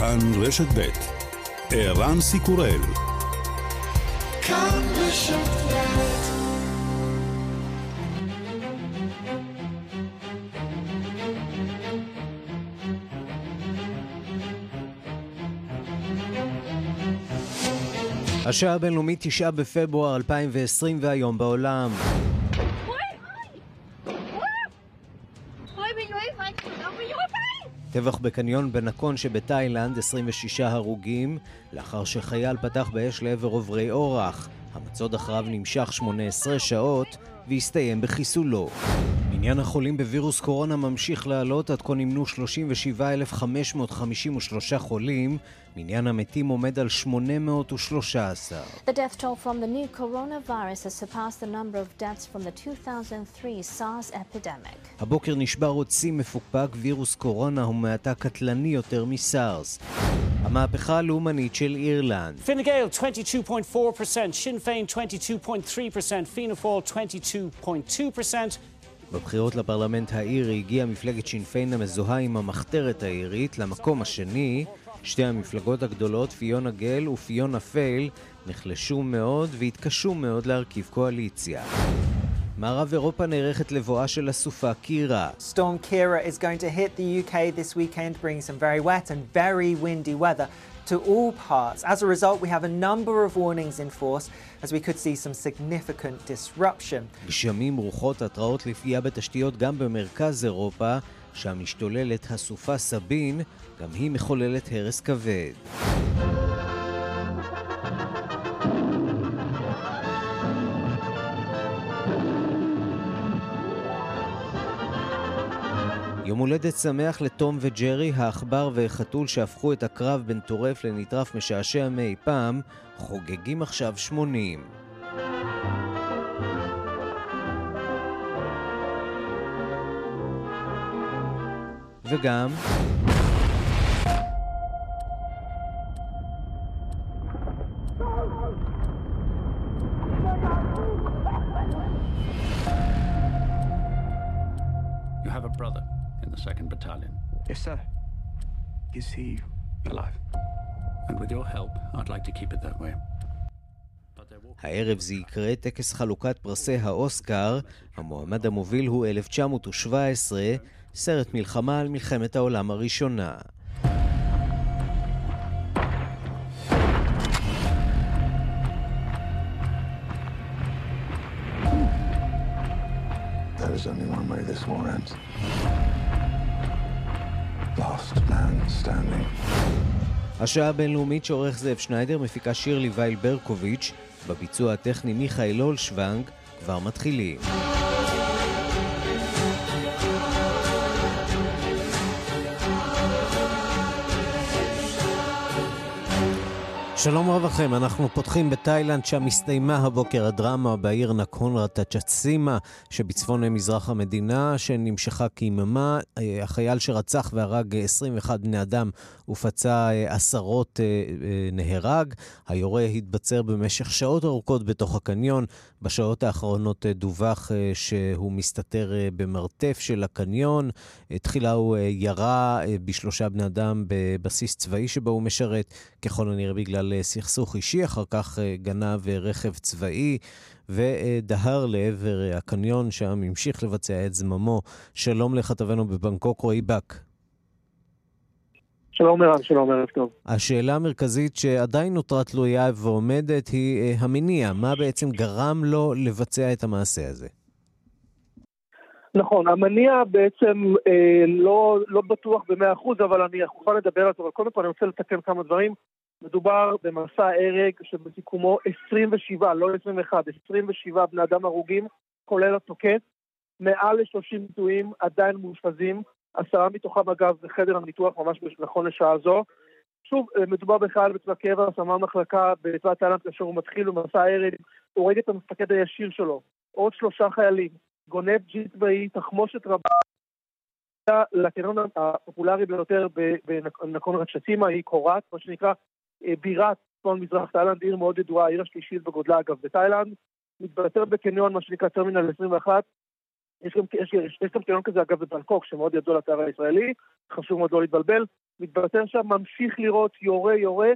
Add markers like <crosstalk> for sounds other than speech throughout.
כאן רשת ב' ערן סיקורל השעה הבינלאומית 9 בפברואר 2020 והיום בעולם. טבח בקניון בנקון שבתאילנד, 26 הרוגים, לאחר שחייל פתח באש לעבר עוברי אורח. המצוד אחריו נמשך 18 שעות והסתיים בחיסולו. מניין החולים בווירוס קורונה ממשיך לעלות, עד כה נמנו 37,553 חולים. מניין המתים עומד על 813. The death toll from the new coronavirus has surpassed the number of deaths from the 2003 SARS epidemic. הבוקר נשבר עוד שיא מפוקפק, וירוס קורונה הוא מעתה קטלני יותר מסארס. המהפכה הלאומנית של אירלנד. Fine Gael 22.4%, Sinn Féin 22.3%, Fianna Fáil 22.2%. בבחירות לפרלמנט האירי הגיעה מפלגת שין פיין המזוהה עם המחתרת האירית למקום השני. שתי המפלגות הגדולות, פינה גייל ופיאנה פויל, נחלשו מאוד והתקשו מאוד להרכיב קואליציה. מערב אירופה נערכת לבואה של הסופה קירה. Storm Kira is going to hit the UK this weekend, bringing some very wet and very windy weather. to all parts. As a result, we have a number of warnings in force as we could see some significant disruption. גשמים, רוחות, התראות לפגיעה בתשתיות גם במרכז אירופה, שם משתוללת הסופה סבין, גם היא מחוללת הרס כבד. יום הולדת שמח לתום וג'רי, העכבר והחתול שהפכו את הקרב בין טורף לנטרף משעשע מאי פעם, חוגגים עכשיו 80. וגם... Yes, sir. Is he alive? And with your help, I'd like to keep it that way. הערב זה יקרה טקס חלוקת פרסי האוסקר. המועמד המוביל הוא 1917, סרט מלחמה על מלחמת העולם הראשונה. There is only one way this war ends. השעה הבינלאומית שעורך זאב שניידר מפיקה שירלי וייל ברקוביץ', בביצוע הטכני מיכאל אולשוונג, כבר מתחילים. שלום רב לכם, אנחנו פותחים בתאילנד, שם הסתיימה הבוקר הדרמה בעיר נקון רטצ'צימה שבצפון מזרח המדינה, שנמשכה כיממה. אה, החייל שרצח והרג 21 בני אדם ופצע אה, עשרות אה, נהרג. היורה התבצר במשך שעות ארוכות בתוך הקניון. בשעות האחרונות דווח שהוא מסתתר במרתף של הקניון. תחילה הוא ירה בשלושה בני אדם בבסיס צבאי שבו הוא משרת, ככל הנראה בגלל סכסוך אישי, אחר כך אה, גנב אה, רכב צבאי ודהר לעבר אה, הקניון, שם המשיך לבצע את זממו. שלום לכתבנו בבנקוק, רועי באק. שלום ערן, שלום, ערב טוב. השאלה המרכזית שעדיין נותרה תלויה ועומדת היא המניע, מה בעצם גרם לו לבצע את המעשה הזה? נכון, המניע בעצם אה, לא, לא בטוח במאה אחוז, אבל אני יכול לדבר על זה, אבל קודם כל אני רוצה לתקן כמה דברים. מדובר במסע הרג שבסיכומו 27, לא 21, 27 בני אדם הרוגים, כולל התוקף, מעל ל-30 פצועים עדיין מאושפזים, עשרה מתוכם אגב בחדר הניתוח ממש נכון לשעה זו. שוב, אה, מדובר בחייל בצבא קבע, סמל מחלקה בצבא תאילנד כאשר הוא מתחיל במסע הרג, הוא הורג את המפקד הישיר שלו, עוד שלושה חיילים, גונב ג'יט צבאי, תחמושת רבה. לקרון הפופולרי ביותר בנקון רצ'טימה היא קורת, מה שנקרא אה, בירת צפון מזרח תאילנד, עיר מאוד ידועה, העיר השלישית בגודלה אגב בתאילנד, מתבטר בקניון, מה שנקרא טרמינל 21. יש גם, יש, יש, יש גם קניון כזה אגב בבנקוק, שמאוד ידוע לתאר הישראלי, חשוב מאוד לא להתבלבל. מתבטר שם, ממשיך לראות, יורה, יורה.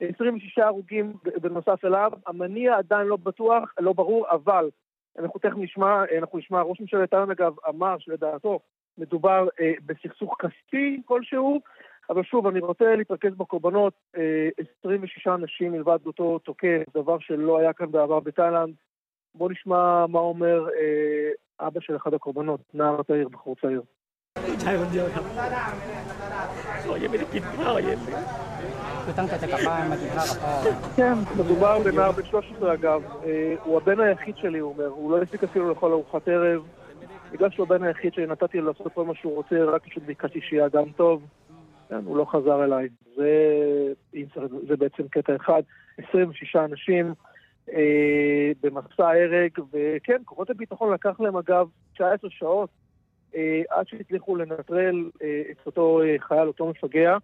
26 הרוגים בנוסף אליו, המניע עדיין לא בטוח, לא ברור, אבל אנחנו תכף נשמע, אנחנו נשמע, ראש ממשלת איילנד אגב אמר שלדעתו מדובר אה, בסכסוך כספי כלשהו, אבל שוב, אני רוצה להתרכז בקורבנות, אה, 26 אנשים מלבד אותו תוקף, דבר שלא היה כאן בעבר בתאילנד. בואו נשמע מה אומר אה, אבא של אחד הקורבנות, נער צעיר, בחור צעיר. ใช่คนเดียวครับเขายังไม่ได้กินข้าวเย็นเลยคือตั้งใจจะกลับบ้านมากินข้าวกับพ่อ כן, מדובר בנער בן 13 אגב, הוא הבן היחיד שלי, הוא אומר, הוא לא הספיק אפילו לאכול ארוחת ערב. בגלל שהוא הבן היחיד שלי, נתתי לו לעשות כל מה שהוא רוצה, רק פשוט ביקשתי שיהיה אדם טוב. כן, הוא לא חזר אליי. זה, זה בעצם קטע אחד. 26 אנשים אה, במסע הרג, וכן, כוחות הביטחון לקח להם אגב 19 שעות אה, עד שהצליחו לנטרל אה, את אותו אה, חייל, אותו מפגע.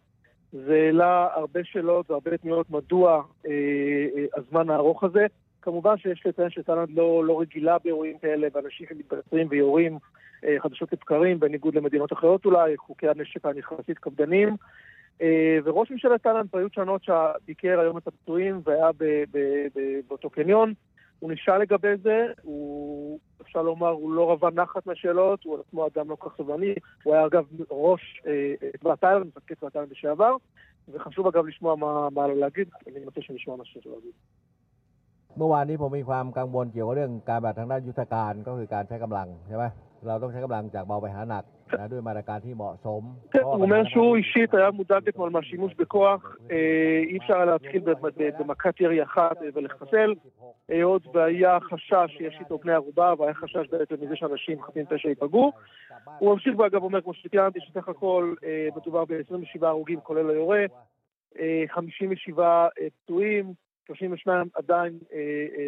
זה העלה הרבה שאלות והרבה תמיהות מדוע אה, אה, הזמן הארוך הזה. כמובן שיש לציין שתאילנד לא, לא רגילה באירועים כאלה, ואנשים שמתבצרים ויורים חדשות לבקרים, בניגוד למדינות אחרות אולי, חוקי הנשק כאן יחסית קפדניים. אה, וראש ממשלת תאילנד, פריוט שנות, שביקר היום את הפצועים והיה באותו קניון, הוא נשאל לגבי זה, הוא, אפשר לומר, הוא לא רבה נחת מהשאלות, הוא עצמו אדם לא כל כך סבלני, הוא היה אגב ראש תבעת אה, תאילנד, מפקד תבעת תאילנד לשעבר, וחשוב אגב לשמוע מה, מה לו להגיד, אני מציע שנשמע מה שיש לו להגיד. เมื่อวานนี้ผมมีความกังวลเกี่ยวกับเรื่องการแบบทางด้านยุทธการก็คือการใช้กำลังใช่ไหม เราต้องใช้กำลังจากเบาไปหาหนักด้วยมาตรการที่เหมาะสม הוא <laughs> אומר שהוא אישית היה מודאג אתמול מהשימוש בכוח, אי אפשר להתחיל במכת ירי אחת ולחסל, היות והיה חשש שיש איתו בני ערובה, והיה חשש בעצם מזה שאנשים חפים פשע ייפגעו. הוא ממשיך ואגב אומר, כמו שציינתי, שסך הכל מדובר ב-27 הרוגים כולל היורה, 57 פצועים, 32 עדיין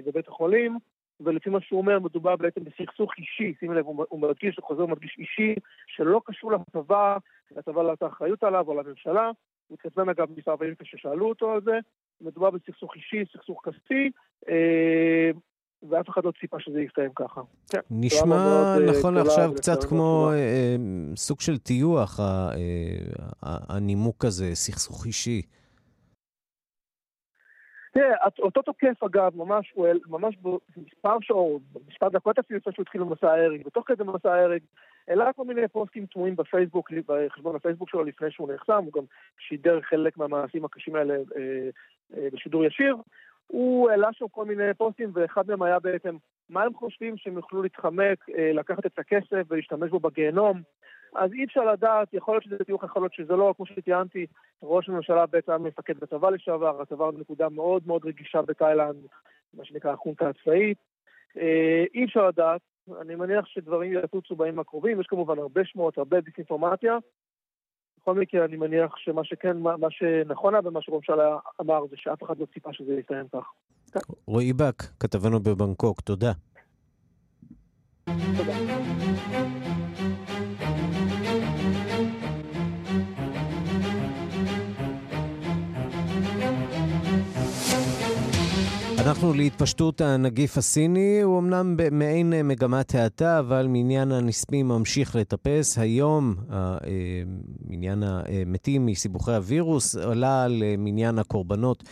בבית החולים. ולפי מה שהוא אומר, מדובר בעצם בסכסוך אישי, שימי לב, הוא מדגיש, הוא חוזר ומדגיש אישי, שלא קשור לצבא, לצבא לא הייתה אחריות עליו או לממשלה. הוא התעצבן אגב מספר פעמים כששאלו אותו על זה. מדובר בסכסוך אישי, סכסוך כספי, אה, ואף אחד לא ציפה שזה יסתיים ככה. כן, נשמע מאוד, אה, נכון עכשיו קצת כמו אה, סוג של טיוח, הנימוק הזה, סכסוך אישי. תראה, אותו תוקף אגב, ממש, הוא ממש במספר שעות, במספר דקות אפילו לפני שהוא התחיל במסע ההרג, ותוך כדי מסע ההרג, העלה כל מיני פוסטים תמוהים בפייסבוק, בחשבון הפייסבוק שלו לפני שהוא נחסם, הוא גם שידר חלק מהמעשים הקשים האלה אה, אה, בשידור ישיר. הוא העלה שם כל מיני פוסטים, ואחד מהם היה בעצם, מה הם חושבים שהם יוכלו להתחמק, אה, לקחת את הכסף ולהשתמש בו בגיהנום. אז אי אפשר לדעת, יכול להיות שזה טיוח, יכול להיות שזה לא, כמו שציינתי, ראש הממשלה היה מפקד בצבא לשעבר, הצבא הוא נקודה מאוד מאוד רגישה בתאילנד, מה שנקרא החונטה הצבאית. אה, אי אפשר לדעת, אני מניח שדברים יטוצו בימים הקרובים, יש כמובן הרבה שמועות, הרבה דיסאינפורמציה. בכל מקרה, אני מניח שמה שכן, מה, מה שנכון היה ומה שראש הממשלה אמר זה שאף אחד לא ציפה שזה יסתיים כך. רועי בק, כתבנו בבנקוק, תודה. תודה. אנחנו להתפשטות הנגיף הסיני, הוא אמנם במעין מגמת האטה, אבל מניין הנספים ממשיך לטפס. היום אה, מניין המתים מסיבוכי הווירוס עלה על מניין הקורבנות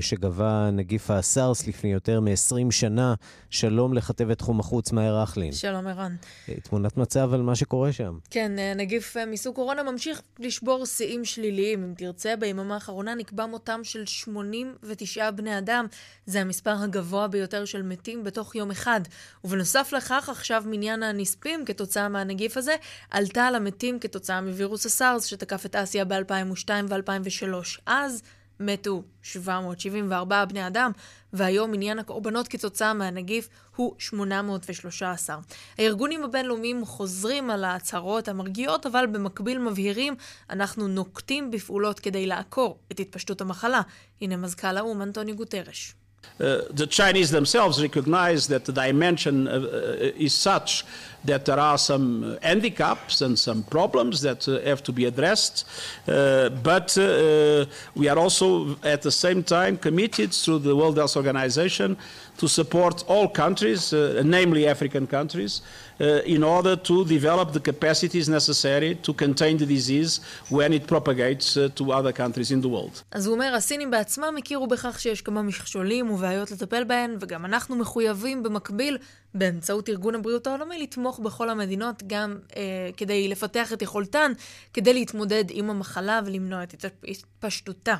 שגבה נגיף הסארס לפני יותר מ-20 שנה. שלום לכתבת תחום החוץ, מאיר רכלין. שלום, ערן. אה, תמונת מצב על מה שקורה שם. כן, אה, נגיף מסוג קורונה ממשיך לשבור שיאים שליליים. אם תרצה, ביממה האחרונה נקבע מותם של 89 בני אדם. זה המספר הגבוה ביותר של מתים בתוך יום אחד. ובנוסף לכך, עכשיו מניין הנספים כתוצאה מהנגיף הזה עלתה על המתים כתוצאה מווירוס הסארס שתקף את אסיה ב-2002 ו-2003. אז... מתו 774 בני אדם, והיום מניין הקורבנות כתוצאה מהנגיף הוא 813. הארגונים הבינלאומיים חוזרים על ההצהרות המרגיעות, אבל במקביל מבהירים, אנחנו נוקטים בפעולות כדי לעקור את התפשטות המחלה. הנה מזכ"ל האו"ם אנטוני גוטרש. Uh, the Chinese themselves recognize that the dimension uh, uh, is such that there are some handicaps and some problems that uh, have to be addressed. Uh, but uh, we are also at the same time committed through the World Health Organization to support all countries, uh, namely African countries, uh, in order to develop the capacities necessary to contain the disease when it propagates uh, to other countries in the world. אז הוא אומר, הסינים בעצמם הכירו בכך שיש כמה מכשולים ובעיות לטפל בהן, וגם אנחנו מחויבים במקביל, באמצעות ארגון הבריאות העולמי, לתמוך בכל המדינות גם אה, כדי לפתח את יכולתן, כדי להתמודד עם המחלה ולמנוע את התפשטותה.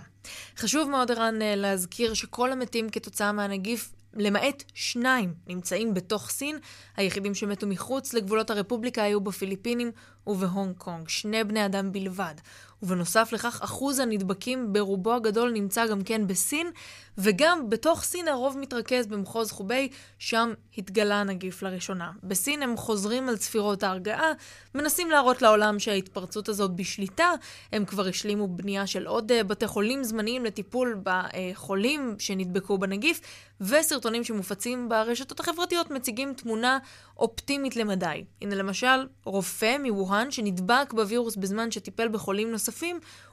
חשוב מאוד, ערן, להזכיר שכל המתים כתוצאה מהנגיף למעט שניים נמצאים בתוך סין. היחידים שמתו מחוץ לגבולות הרפובליקה היו בפיליפינים ובהונג קונג. שני בני אדם בלבד. ובנוסף לכך, אחוז הנדבקים ברובו הגדול נמצא גם כן בסין, וגם בתוך סין הרוב מתרכז במחוז חובי, שם התגלה הנגיף לראשונה. בסין הם חוזרים על צפירות ההרגעה, מנסים להראות לעולם שההתפרצות הזאת בשליטה, הם כבר השלימו בנייה של עוד אה, בתי חולים זמניים לטיפול בחולים שנדבקו בנגיף, וסרטונים שמופצים ברשתות החברתיות מציגים תמונה אופטימית למדי. הנה למשל, רופא מווהאן שנדבק בווירוס בזמן שטיפל בחולים נוספים,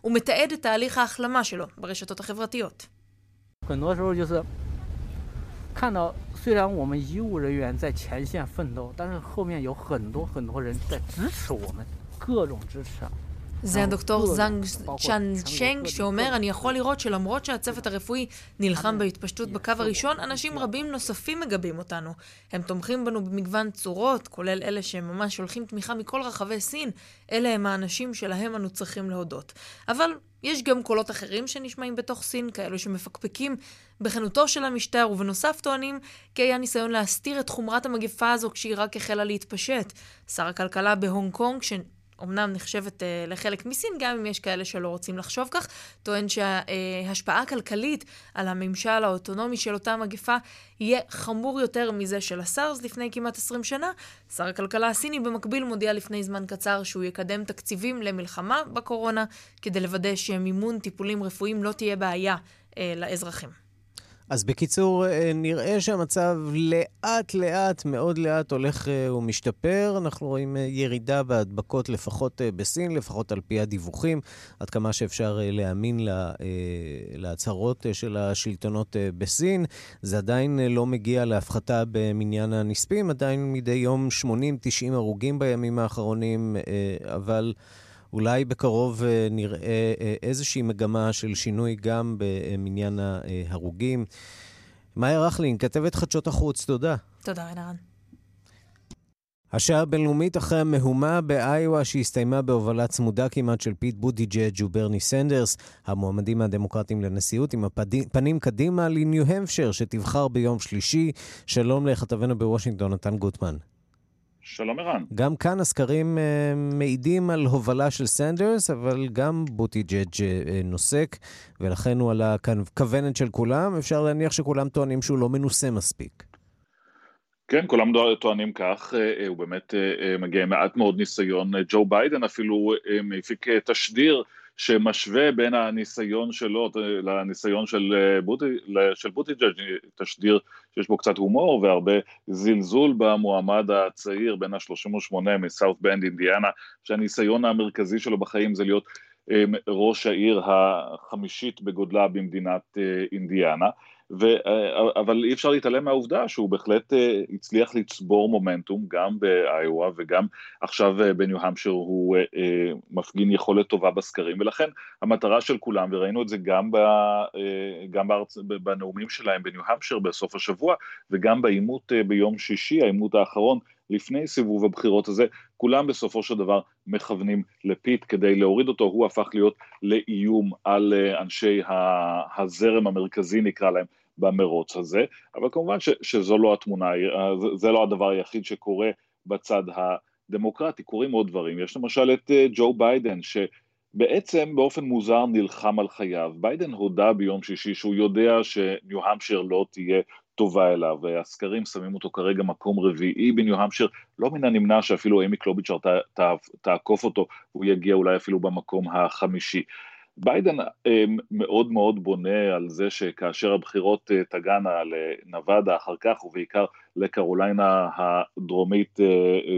ומתעד את תהליך ההחלמה שלו ברשתות החברתיות. 很多时候就是看到，虽然我们医务人员在前线奋斗，但是后面有很多很多人在支持我们，各种支持。 זה הדוקטור זנג צ'אן צ'נג שאומר, אני יכול לראות שלמרות שהצוות הרפואי נלחם בהתפשטות בקו הראשון, אנשים רבים נוספים מגבים אותנו. הם תומכים בנו במגוון צורות, כולל אלה שממש שולחים תמיכה מכל רחבי סין. אלה הם האנשים שלהם אנו צריכים להודות. אבל יש גם קולות אחרים שנשמעים בתוך סין, כאלו שמפקפקים בכנותו של המשטר, ובנוסף טוענים כי היה ניסיון להסתיר את חומרת המגפה הזו כשהיא רק החלה להתפשט. שר הכלכלה בהונג קונג, אמנם נחשבת uh, לחלק מסין, גם אם יש כאלה שלא רוצים לחשוב כך, טוען שההשפעה הכלכלית על הממשל האוטונומי של אותה מגפה יהיה חמור יותר מזה של הסארס לפני כמעט 20 שנה. שר הכלכלה הסיני במקביל מודיע לפני זמן קצר שהוא יקדם תקציבים למלחמה בקורונה, כדי לוודא שמימון טיפולים רפואיים לא תהיה בעיה uh, לאזרחים. אז בקיצור, אה, נראה שהמצב לאט-לאט, מאוד לאט, הולך אה, ומשתפר. אנחנו רואים אה, ירידה בהדבקות, לפחות בסין, לפחות על פי הדיווחים, עד כמה שאפשר להאמין לה, להצהרות של השלטונות בסין. זה עדיין לא מגיע להפחתה במניין הנספים, עדיין מדי יום 80-90 הרוגים בימים האחרונים, אבל... אולי בקרוב אה, נראה אה, איזושהי מגמה של שינוי גם במניין ההרוגים. מאיה רכלין, כתבת חדשות החוץ, תודה. תודה, ערן. השעה הבינלאומית אחרי המהומה באיואה שהסתיימה בהובלה צמודה כמעט של פיט בוטיג'אג' וברני סנדרס, המועמדים הדמוקרטיים לנשיאות, עם הפנים קדימה לניו-המפשר שתבחר ביום שלישי. שלום לכתבנו בוושינגטון, נתן גוטמן. שלום ערן. גם כאן הסקרים אה, מעידים על הובלה של סנדרס, אבל גם בוטיג'אג' אה, נוסק, ולכן הוא על הכוונת של כולם. אפשר להניח שכולם טוענים שהוא לא מנוסה מספיק. כן, כולם טוענים כך, אה, הוא באמת מגיע עם מעט מאוד ניסיון. ג'ו ביידן אפילו הפיק תשדיר שמשווה בין הניסיון שלו לניסיון של, אה, בוטי, של בוטיג'אג', תשדיר שיש בו קצת הומור והרבה זלזול במועמד הצעיר בן ה-38 מסאות' בנד אינדיאנה, שהניסיון המרכזי שלו בחיים זה להיות ראש העיר החמישית בגודלה במדינת אה, אינדיאנה. ו, אה, אבל אי אפשר להתעלם מהעובדה שהוא בהחלט אה, הצליח לצבור מומנטום גם באיואה וגם עכשיו בניו-המשר הוא מפגין יכולת טובה בסקרים ולכן המטרה של כולם וראינו את זה גם, ב, גם בארצ, בנאומים שלהם בניו-המשר בסוף השבוע וגם בעימות ביום שישי, העימות האחרון לפני סיבוב הבחירות הזה, כולם בסופו של דבר מכוונים לפיט כדי להוריד אותו, הוא הפך להיות לאיום על אנשי הזרם המרכזי נקרא להם במרוץ הזה, אבל כמובן ש, שזו לא התמונה, זה לא הדבר היחיד שקורה בצד הדמוקרטי, קורים עוד דברים, יש למשל את אה, ג'ו ביידן שבעצם באופן מוזר נלחם על חייו, ביידן הודה ביום שישי שהוא יודע שניו-המפשר לא תהיה טובה אליו, והסקרים שמים אותו כרגע מקום רביעי בניו-המפשר, לא מן הנמנע שאפילו איימי קלובושר תעקוף אותו, והוא יגיע אולי אפילו במקום החמישי. ביידן מאוד מאוד בונה על זה שכאשר הבחירות תגענה לנבדה אחר כך ובעיקר לקרוליינה הדרומית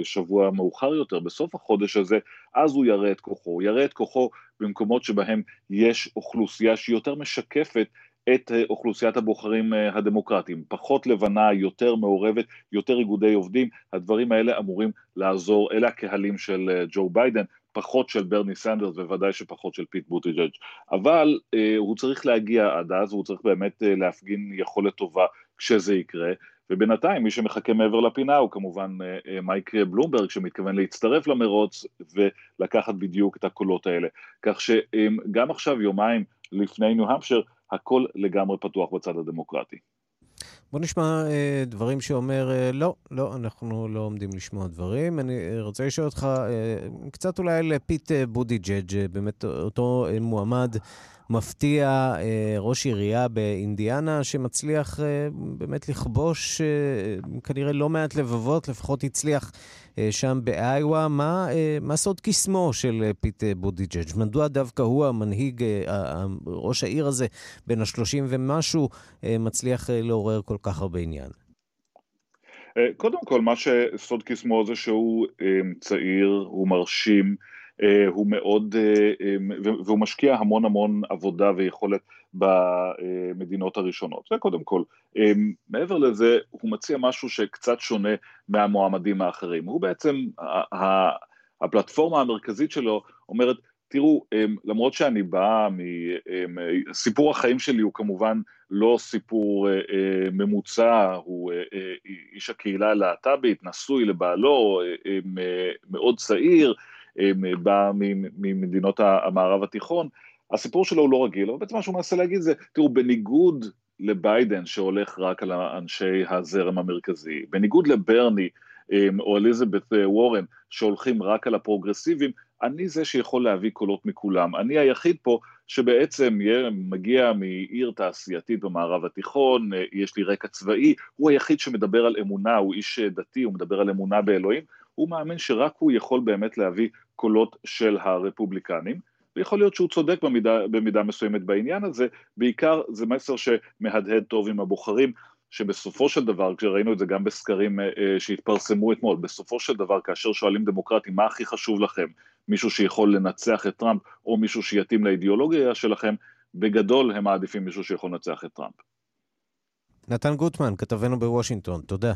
שבוע מאוחר יותר בסוף החודש הזה, אז הוא יראה את כוחו, הוא יראה את כוחו במקומות שבהם יש אוכלוסייה שהיא יותר משקפת את אה, אוכלוסיית הבוחרים אה, הדמוקרטיים, פחות לבנה, יותר מעורבת, יותר איגודי עובדים, הדברים האלה אמורים לעזור, אלה הקהלים של אה, ג'ו ביידן, פחות של ברני סנדרס וודאי שפחות של פיט בוטיג'אג', אבל אה, הוא צריך להגיע עד אז, והוא צריך באמת אה, להפגין יכולת טובה כשזה יקרה, ובינתיים מי שמחכה מעבר לפינה הוא כמובן אה, מייק בלומברג שמתכוון להצטרף למרוץ ולקחת בדיוק את הקולות האלה, כך שגם עכשיו יומיים לפני ניו-המפשר הכל לגמרי פתוח בצד הדמוקרטי. בוא נשמע אה, דברים שאומר, אה, לא, לא, אנחנו לא עומדים לשמוע דברים. אני אה, רוצה לשאול אותך אה, קצת אולי על פיט אה, בוטיג'אג', אה, באמת אותו אה, מועמד מפתיע, אה, ראש עירייה באינדיאנה, שמצליח אה, באמת לכבוש אה, כנראה לא מעט לבבות, לפחות הצליח שם באיואה. מה, מה סוד קסמו של פיט בוטיג'אג'? מדוע דווקא הוא המנהיג, ראש העיר הזה, בן השלושים ומשהו, מצליח לעורר כל כך הרבה עניין? קודם כל, מה שסוד קסמו זה שהוא צעיר, הוא מרשים, הוא מאוד, והוא משקיע המון המון עבודה ויכולת במדינות הראשונות, זה קודם כל. מעבר לזה, הוא מציע משהו שקצת שונה מהמועמדים האחרים. הוא בעצם, הפלטפורמה המרכזית שלו אומרת, תראו, למרות שאני בא מסיפור החיים שלי הוא כמובן לא סיפור אה, אה, ממוצע, הוא אה, איש הקהילה הלהט"בית, נשוי לבעלו, מאוד צעיר, בא ממדינות המערב התיכון, הסיפור שלו הוא לא רגיל, אבל בעצם מה שהוא מנסה להגיד זה, תראו, בניגוד לביידן שהולך רק על אנשי הזרם המרכזי, בניגוד לברני אמ, או אליזבת אה, וורן שהולכים רק על הפרוגרסיבים, אני זה שיכול להביא קולות מכולם. אני היחיד פה שבעצם מגיע מעיר תעשייתית במערב התיכון, אה, יש לי רקע צבאי, הוא היחיד שמדבר על אמונה, הוא איש דתי, הוא מדבר על אמונה באלוהים, הוא מאמין שרק הוא יכול באמת להביא קולות של הרפובליקנים. ויכול להיות שהוא צודק במידה, במידה מסוימת בעניין הזה, בעיקר זה מסר שמהדהד טוב עם הבוחרים, שבסופו של דבר, כשראינו את זה גם בסקרים אה, אה, שהתפרסמו אתמול, בסופו של דבר כאשר שואלים דמוקרטים מה הכי חשוב לכם, מישהו שיכול לנצח את טראמפ או מישהו שיתאים לאידיאולוגיה שלכם, בגדול הם מעדיפים מישהו שיכול לנצח את טראמפ. נתן גוטמן, כתבנו בוושינגטון, תודה.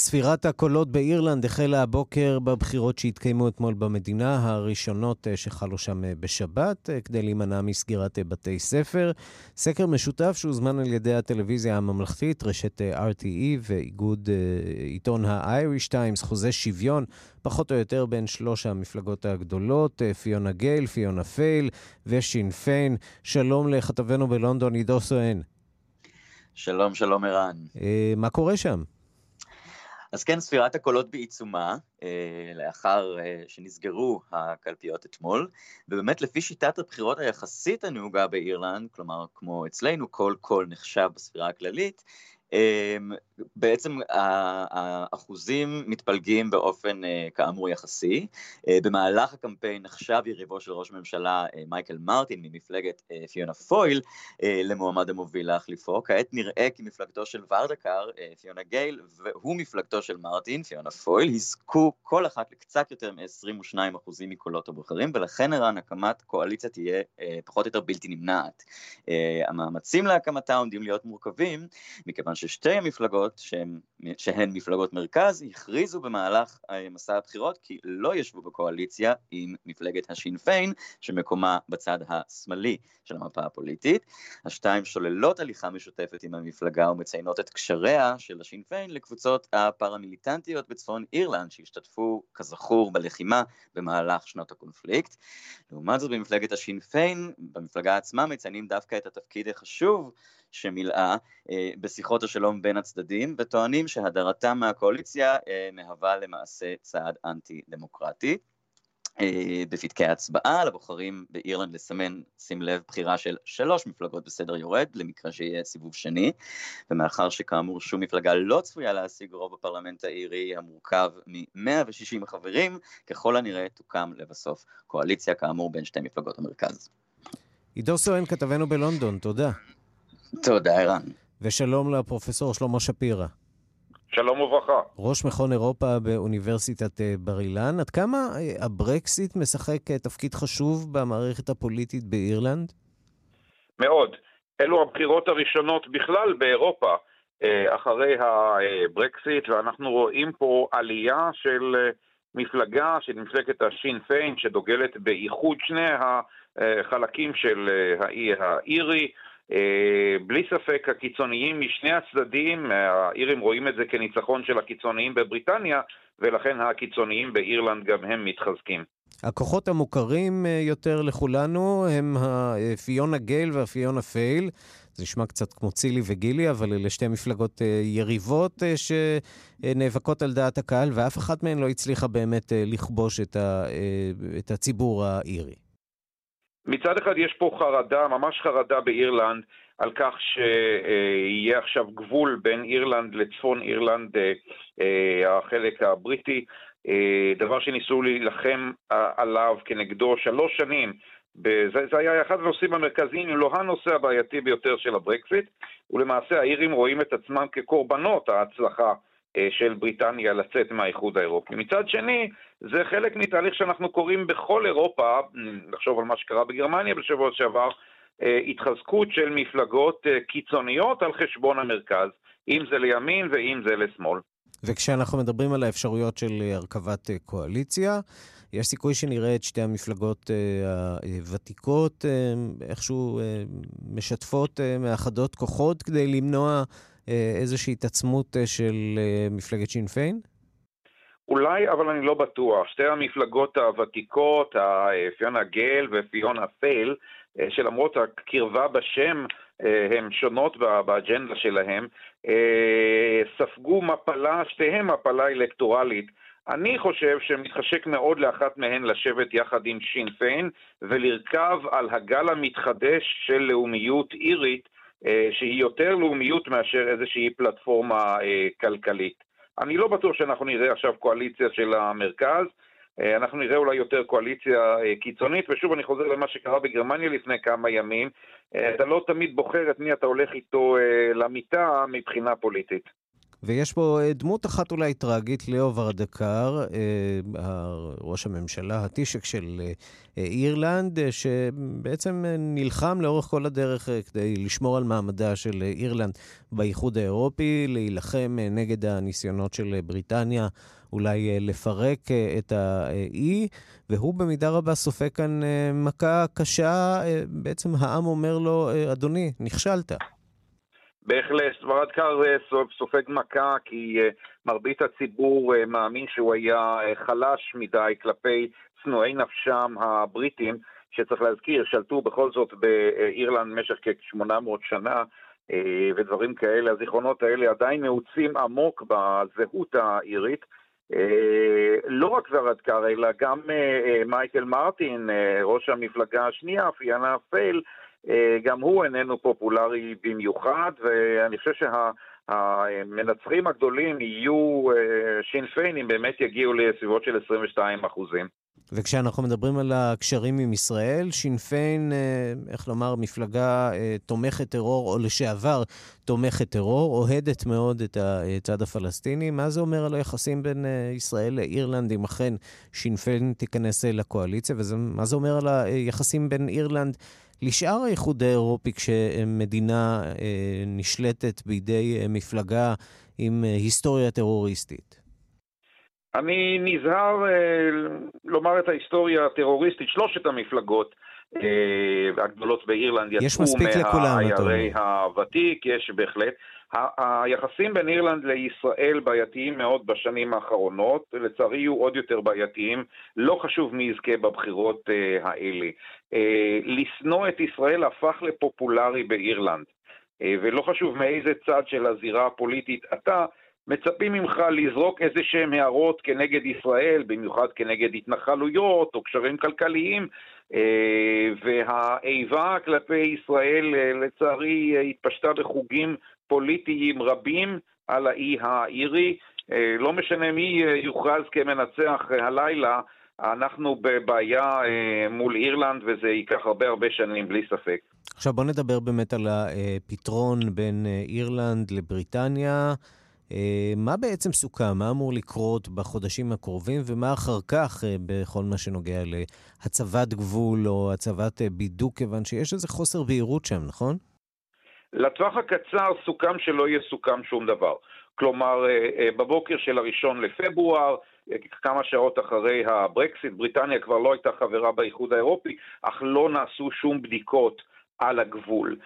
ספירת הקולות באירלנד החלה הבוקר בבחירות שהתקיימו אתמול במדינה, הראשונות אה, שחלו שם אה, בשבת, אה, כדי להימנע מסגירת בתי ספר. סקר משותף שהוזמן על ידי הטלוויזיה הממלכתית, רשת RTE ואיגוד עיתון ה-Irish Times, חוזה שוויון, פחות או יותר בין שלוש המפלגות הגדולות, פיונה גייל, פיונה פייל ושין פיין. שלום לכתבנו בלונדון, עידו סואן. שלום, שלום ערן. מה קורה שם? אז כן, ספירת הקולות בעיצומה, אה, לאחר אה, שנסגרו הקלפיות אתמול, ובאמת לפי שיטת הבחירות היחסית הנהוגה באירלנד, כלומר כמו אצלנו, כל קול נחשב בספירה הכללית, בעצם האחוזים מתפלגים באופן אה, כאמור יחסי. אה, במהלך הקמפיין נחשב יריבו של ראש הממשלה אה, מייקל מרטין ממפלגת פיאנה פויל למועמד המוביל להחליפו. כעת נראה כי מפלגתו של ורדקר, פינה גייל, והוא מפלגתו של מרטין, פיאנה פויל, יזכו כל אחת לקצת יותר מ-22% מקולות הבוחרים, ולכן ערן הקמת קואליציה תהיה פחות או יותר בלתי נמנעת. המאמצים להקמתה עומדים להיות מורכבים, מכיוון ששתי המפלגות, שהן, שהן מפלגות מרכז, הכריזו במהלך מסע הבחירות כי לא ישבו בקואליציה עם מפלגת השינפיין, שמקומה בצד השמאלי של המפה הפוליטית. השתיים שוללות הליכה משותפת עם המפלגה ומציינות את קשריה של השינפיין לקבוצות הפרמיליטנטיות בצפון אירלנד, שהשתתפו, כזכור, בלחימה במהלך שנות הקונפליקט. לעומת זאת, במפלגת השינפיין, במפלגה עצמה מציינים דווקא את התפקיד החשוב שמילאה אה, בשיחות השלום בין הצדדים, וטוענים שהדרתם מהקואליציה אה, מהווה למעשה צעד אנטי דמוקרטי. אה, בפתקי ההצבעה לבוחרים באירלנד לסמן, שים לב, בחירה של שלוש מפלגות בסדר יורד, למקרה שיהיה סיבוב שני, ומאחר שכאמור שום מפלגה לא צפויה להשיג רוב בפרלמנט האירי המורכב מ-160 חברים, ככל הנראה תוקם לבסוף קואליציה כאמור בין שתי מפלגות המרכז. עידו סואן, כתבנו בלונדון, תודה. תודה, ערן. ושלום לפרופסור שלמה שפירא. שלום וברכה. ראש מכון אירופה באוניברסיטת אה, בר אילן, עד כמה אה, הברקסיט משחק אה, תפקיד חשוב במערכת הפוליטית באירלנד? מאוד. אלו הבחירות הראשונות בכלל באירופה אחרי הברקסיט, ואנחנו רואים פה עלייה של מפלגה, של מפלגת השין פיין, שדוגלת באיחוד שני החלקים של האי האירי. אה, בלי ספק הקיצוניים משני הצדדים, האירים רואים את זה כניצחון של הקיצוניים בבריטניה, ולכן הקיצוניים באירלנד גם הם מתחזקים. הכוחות המוכרים אה, יותר לכולנו הם הפיונה גייל והפיונה פייל. זה נשמע קצת כמו צילי וגילי, אבל אלה שתי מפלגות אה, יריבות שנאבקות על דעת הקהל, ואף אחת מהן לא הצליחה באמת לכבוש את הציבור האירי. מצד אחד יש פה חרדה, ממש חרדה באירלנד, על כך שיהיה עכשיו גבול בין אירלנד לצפון אירלנד, אה, אה, החלק הבריטי, אה, דבר שניסו להילחם עליו כנגדו שלוש שנים. זה, זה היה אחד הנושאים המרכזיים, אם לא הנושא הבעייתי ביותר של הברקסיט, ולמעשה האירים רואים את עצמם כקורבנות ההצלחה של בריטניה לצאת מהאיחוד האירופי. מצד שני, זה חלק מתהליך שאנחנו קוראים בכל אירופה, נחשוב על מה שקרה בגרמניה בשבוע שעבר, אה, התחזקות של מפלגות אה, קיצוניות על חשבון המרכז, אם זה לימין ואם זה לשמאל. וכשאנחנו מדברים על האפשרויות של הרכבת קואליציה, יש סיכוי שנראה את שתי המפלגות הוותיקות איכשהו משתפות, מאחדות כוחות כדי למנוע אה, איזושהי התעצמות אה, של אה, מפלגת שין פיין? אולי, אבל אני לא בטוח. שתי המפלגות הוותיקות, פיונה גל ופיונה פייל, שלמרות הקרבה בשם, הן שונות באג'נדה שלהם, ספגו מפלה, שתיהן מפלה אלקטורלית. אני חושב שמתחשק מאוד לאחת מהן לשבת יחד עם שין פיין ולרכב על הגל המתחדש של לאומיות אירית אה, שהיא יותר לאומיות מאשר איזושהי פלטפורמה אה, כלכלית. אני לא בטוח שאנחנו נראה עכשיו קואליציה של המרכז, אה, אנחנו נראה אולי יותר קואליציה קיצונית, ושוב אני חוזר למה שקרה בגרמניה לפני כמה ימים, אתה לא תמיד בוחר את מי אתה הולך איתו למיטה מבחינה פוליטית. ויש פה אה, דמות אחת אולי טרגית, ליאו ורדקר, אה, ראש הממשלה, הטישק של אה, אירלנד, שבעצם נלחם לאורך כל הדרך כדי לשמור על מעמדה של אירלנד באיחוד האירופי, להילחם נגד הניסיונות של בריטניה אולי לפרק את האי, והוא במידה רבה סופג כאן מכה קשה. בעצם העם אומר לו, אדוני, נכשלת. בהחלט, סברד קר סופג מכה כי אה, מרבית הציבור אה, מאמין שהוא היה אה, חלש מדי כלפי צנועי נפשם הבריטים, שצריך להזכיר, שלטו בכל זאת באירלנד במשך כ-800 שנה ודברים כאלה. הזיכרונות האלה עדיין נעוצים עמוק בזהות האירית. לא רק זרד קר, אלא גם מייקל מרטין, ראש המפלגה השנייה, פיאנה פייל, גם הוא איננו פופולרי במיוחד, ואני חושב שהמנצחים הגדולים יהיו אה, שין פיין אם באמת יגיעו לסביבות של 22 אחוזים. וכשאנחנו מדברים על הקשרים עם ישראל, שינפיין, אה, איך לומר, מפלגה תומכת טרור, או לשעבר תומכת טרור, אוהדת מאוד את הצד הפלסטיני. מה זה אומר על היחסים בין ישראל לאירלנד, אם אכן שינפיין תיכנס לקואליציה, ומה זה אומר על היחסים בין אירלנד לשאר האיחוד האירופי כשמדינה אה, נשלטת בידי אה, מפלגה עם אה, היסטוריה טרוריסטית? אני נזהר לומר את ההיסטוריה הטרוריסטית, שלושת המפלגות הגדולות באירלנד יצאו מהעיירי הוותיק, יש בהחלט. היחסים בין אירלנד לישראל בעייתיים מאוד בשנים האחרונות, לצערי יהיו עוד יותר בעייתיים, לא חשוב מי יזכה בבחירות uh, האלה. Uh, לשנוא את ישראל הפך לפופולרי באירלנד, uh, ולא חשוב מאיזה צד של הזירה הפוליטית אתה, מצפים ממך לזרוק איזה שהם הערות כנגד ישראל, במיוחד כנגד התנחלויות או קשרים כלכליים, אה, והאיבה כלפי ישראל אה, לצערי התפשטה בחוגים פוליטיים רבים על האי האירי. לא משנה מי יוכרז כמנצח הלילה, אנחנו בבעיה מול אירלנד וזה ייקח הרבה הרבה שנים בלי ספק. עכשיו בוא נדבר באמת על הפתרון בין אירלנד לבריטניה. אה, מה בעצם סוכם? מה אמור לקרות בחודשים הקרובים, ומה אחר כך אה, בכל מה שנוגע להצבת גבול או הצבת אה, בידוק, כיוון שיש איזה חוסר בהירות שם, נכון? לטווח הקצר סוכם שלא יסוכם שום דבר. כלומר, בבוקר של הראשון לפברואר, כמה שעות אחרי הברקסיט, בריטניה כבר לא הייתה חברה באיחוד האירופי, אך לא נעשו שום בדיקות על הגבול.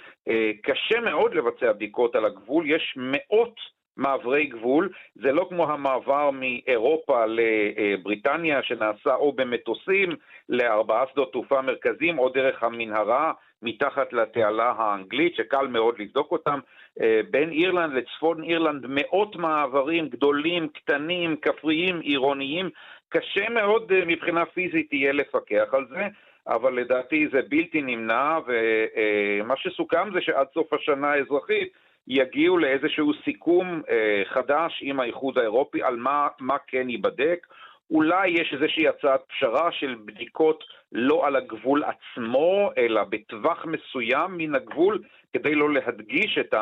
קשה מאוד לבצע בדיקות על הגבול, יש מאות מעברי גבול, זה לא כמו המעבר מאירופה לבריטניה שנעשה או במטוסים לארבעה שדות תעופה מרכזיים או דרך המנהרה מתחת לתעלה האנגלית שקל מאוד לבדוק אותם. אה, בין אירלנד לצפון אירלנד מאות מעברים גדולים, קטנים, כפריים, עירוניים, קשה מאוד אה, מבחינה פיזית יהיה לפקח על זה. אבל לדעתי זה בלתי נמנע, ומה שסוכם זה שעד סוף השנה האזרחית יגיעו לאיזשהו סיכום אה, חדש עם האיחוד האירופי על מה, מה כן ייבדק. אולי יש איזושהי הצעת פשרה של בדיקות לא על הגבול עצמו, אלא בטווח מסוים מן הגבול, כדי לא להדגיש את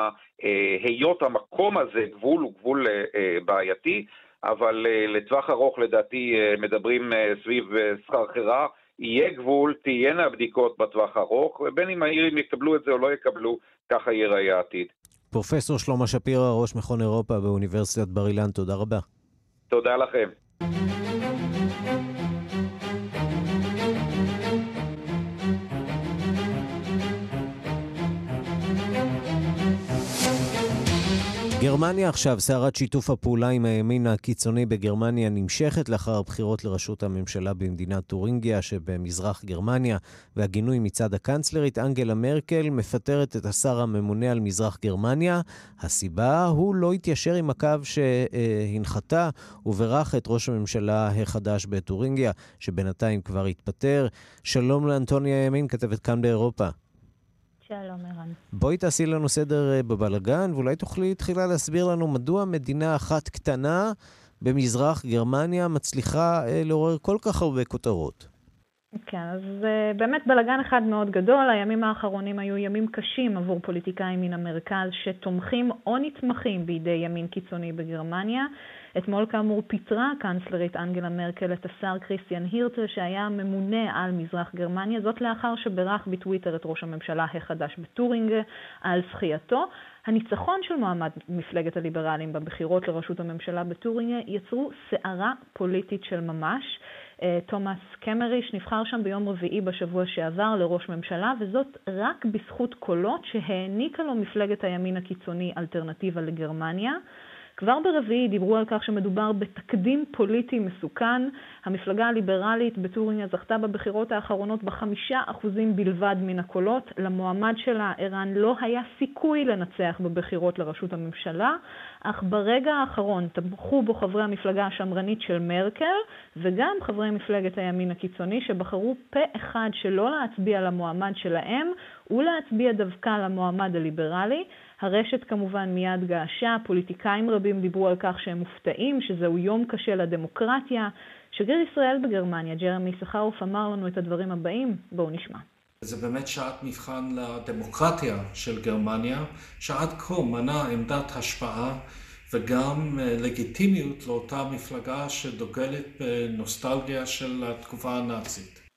היות המקום הזה, גבול הוא גבול אה, בעייתי, אבל אה, לטווח ארוך לדעתי מדברים סביב שכר חירה, יהיה גבול, תהיינה בדיקות בטווח ארוך, ובין אם האירים יקבלו את זה או לא יקבלו, ככה ייראה העתיד. פרופסור שלמה שפירא, ראש מכון אירופה באוניברסיטת בר אילן, תודה רבה. תודה לכם. גרמניה עכשיו, סערת שיתוף הפעולה עם הימין הקיצוני בגרמניה נמשכת לאחר הבחירות לראשות הממשלה במדינת טורינגיה שבמזרח גרמניה, והגינוי מצד הקנצלרית אנגלה מרקל מפטרת את השר הממונה על מזרח גרמניה. הסיבה, הוא לא התיישר עם הקו שהנחתה וברך את ראש הממשלה החדש בטורינגיה, שבינתיים כבר התפטר. שלום לאנטוניה ימין, כתבת כאן באירופה. שלום, ערן. בואי תעשי לנו סדר אה, בבלגן, ואולי תוכלי תחילה להסביר לנו מדוע מדינה אחת קטנה במזרח גרמניה מצליחה אה, לעורר כל כך הרבה כותרות. כן, אז uh, באמת בלגן אחד מאוד גדול. הימים האחרונים היו ימים קשים עבור פוליטיקאים מן המרכז שתומכים או נתמכים בידי ימין קיצוני בגרמניה. אתמול כאמור פיטרה הקנצלרית אנגלה מרקל את השר כריסטיאן הירטה שהיה ממונה על מזרח גרמניה, זאת לאחר שברך בטוויטר את ראש הממשלה החדש בטורינג על זכייתו. הניצחון של מועמד מפלגת הליברלים בבחירות לראשות הממשלה בטורינג יצרו סערה פוליטית של ממש. אה, תומאס קמריך נבחר שם ביום רביעי בשבוע שעבר לראש ממשלה, וזאת רק בזכות קולות שהעניקה לו מפלגת הימין הקיצוני אלטרנטיבה לגרמניה. כבר ברביעי דיברו על כך שמדובר בתקדים פוליטי מסוכן. המפלגה הליברלית בטוריניה זכתה בבחירות האחרונות בחמישה אחוזים בלבד מן הקולות. למועמד שלה, ערן, לא היה סיכוי לנצח בבחירות לראשות הממשלה, אך ברגע האחרון תמכו בו חברי המפלגה השמרנית של מרקל וגם חברי מפלגת הימין הקיצוני שבחרו פה אחד שלא להצביע למועמד שלהם ולהצביע דווקא למועמד הליברלי. הרשת כמובן מיד געשה, פוליטיקאים רבים דיברו על כך שהם מופתעים, שזהו יום קשה לדמוקרטיה. שגריר ישראל בגרמניה, ג'רמי סחרוף, אמר לנו את הדברים הבאים, בואו נשמע. זה באמת שעת מבחן לדמוקרטיה של גרמניה, שעד כה מנה עמדת השפעה וגם אה, לגיטימיות לאותה מפלגה שדוגלת בנוסטלגיה של התקופה הנאצית.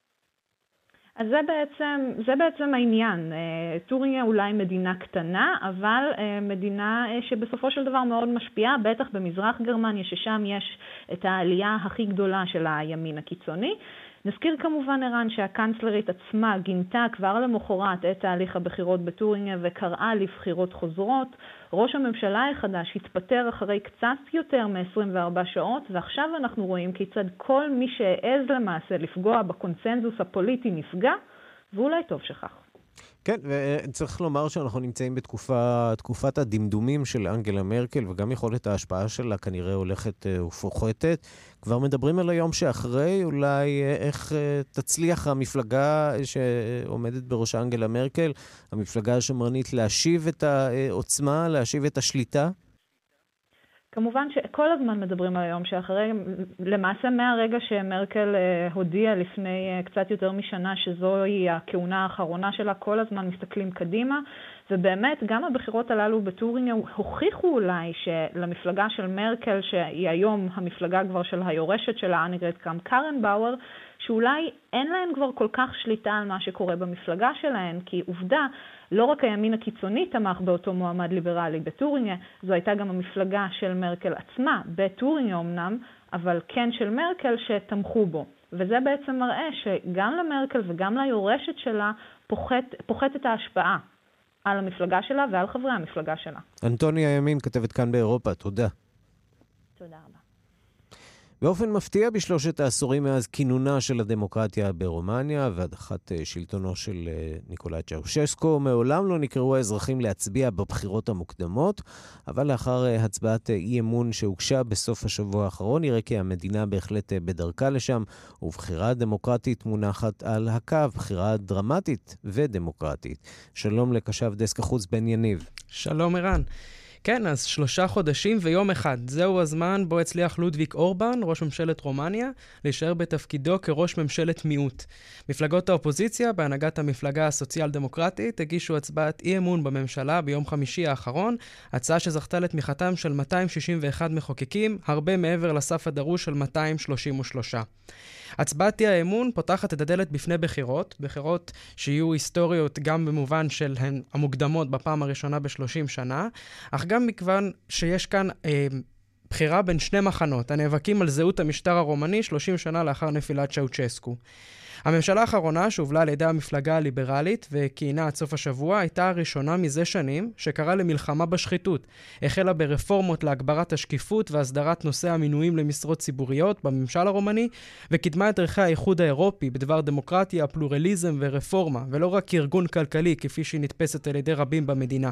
אז זה בעצם, זה בעצם העניין. אה, טורינגיה אולי מדינה קטנה, אבל אה, מדינה אה, שבסופו של דבר מאוד משפיעה, בטח במזרח גרמניה, ששם יש את העלייה הכי גדולה של הימין הקיצוני. נזכיר כמובן, ערן, שהקנצלרית עצמה גינתה כבר למחרת את תהליך הבחירות בטורינגיה וקראה לבחירות חוזרות. ראש הממשלה החדש התפטר אחרי קצת יותר מ-24 שעות, ועכשיו אנחנו רואים כיצד כל מי שהעז למעשה לפגוע בקונצנזוס הפוליטי נפגע, ואולי טוב שכך. כן, וצריך לומר שאנחנו נמצאים בתקופת הדמדומים של אנגלה מרקל, וגם יכולת ההשפעה שלה כנראה הולכת אה, ופוחתת. כבר מדברים על היום שאחרי, אולי אה, איך אה, תצליח המפלגה שעומדת בראשה אנגלה מרקל, המפלגה השמרנית, להשיב את העוצמה, להשיב את השליטה? כמובן שכל הזמן מדברים היום שאחרי, למעשה מהרגע שמרקל אה, הודיעה לפני אה, קצת יותר משנה שזוהי הכהונה האחרונה שלה, כל הזמן מסתכלים קדימה, ובאמת גם הבחירות הללו בטורינגה הוכיחו אולי שלמפלגה של מרקל, שהיא היום המפלגה כבר של היורשת שלה, אניגרד קאם קרנבאואר, שאולי אין להן כבר כל כך שליטה על מה שקורה במפלגה שלהן, כי עובדה, לא רק הימין הקיצוני תמך באותו מועמד ליברלי בטורינגה, זו הייתה גם המפלגה של מרקל עצמה, בטורינגה אמנם, אבל כן של מרקל שתמכו בו. וזה בעצם מראה שגם למרקל וגם ליורשת שלה פוחת, פוחתת ההשפעה על המפלגה שלה ועל חברי המפלגה שלה. אנטוניה ימין, כתבת כאן באירופה, תודה. תודה רבה. באופן מפתיע, בשלושת העשורים מאז כינונה של הדמוקרטיה ברומניה והדחת אה, שלטונו של אה, ניקולאי צ'אושסקו, מעולם לא נקראו האזרחים להצביע בבחירות המוקדמות, אבל לאחר אה, הצבעת אי אמון שהוגשה בסוף השבוע האחרון, נראה כי המדינה בהחלט בדרכה לשם, ובחירה דמוקרטית מונחת על הקו, בחירה דרמטית ודמוקרטית. שלום לקשב דסק החוץ בן יניב. שלום ערן. כן, אז שלושה חודשים ויום אחד. זהו הזמן בו הצליח לודוויק אורבן, ראש ממשלת רומניה, להישאר בתפקידו כראש ממשלת מיעוט. מפלגות האופוזיציה, בהנהגת המפלגה הסוציאל-דמוקרטית, הגישו הצבעת אי אמון בממשלה ביום חמישי האחרון, הצעה שזכתה לתמיכתם של 261 מחוקקים, הרבה מעבר לסף הדרוש של 233. הצבעת אי האמון פותחת את הדלת בפני בחירות, בחירות שיהיו היסטוריות גם במובן של הן המוקדמות בפעם הראשונה ב-30 שנה, אך גם מכיוון שיש כאן... אה, בחירה בין שני מחנות הנאבקים על זהות המשטר הרומני 30 שנה לאחר נפילת צ'אוצ'סקו. הממשלה האחרונה, שהובלה על ידי המפלגה הליברלית וכיהנה עד סוף השבוע, הייתה הראשונה מזה שנים שקראה למלחמה בשחיתות. החלה ברפורמות להגברת השקיפות והסדרת נושא המינויים למשרות ציבוריות בממשל הרומני, וקידמה את ערכי האיחוד האירופי בדבר דמוקרטיה, פלורליזם ורפורמה, ולא רק כארגון כלכלי כפי שהיא נתפסת על ידי רבים במדינה.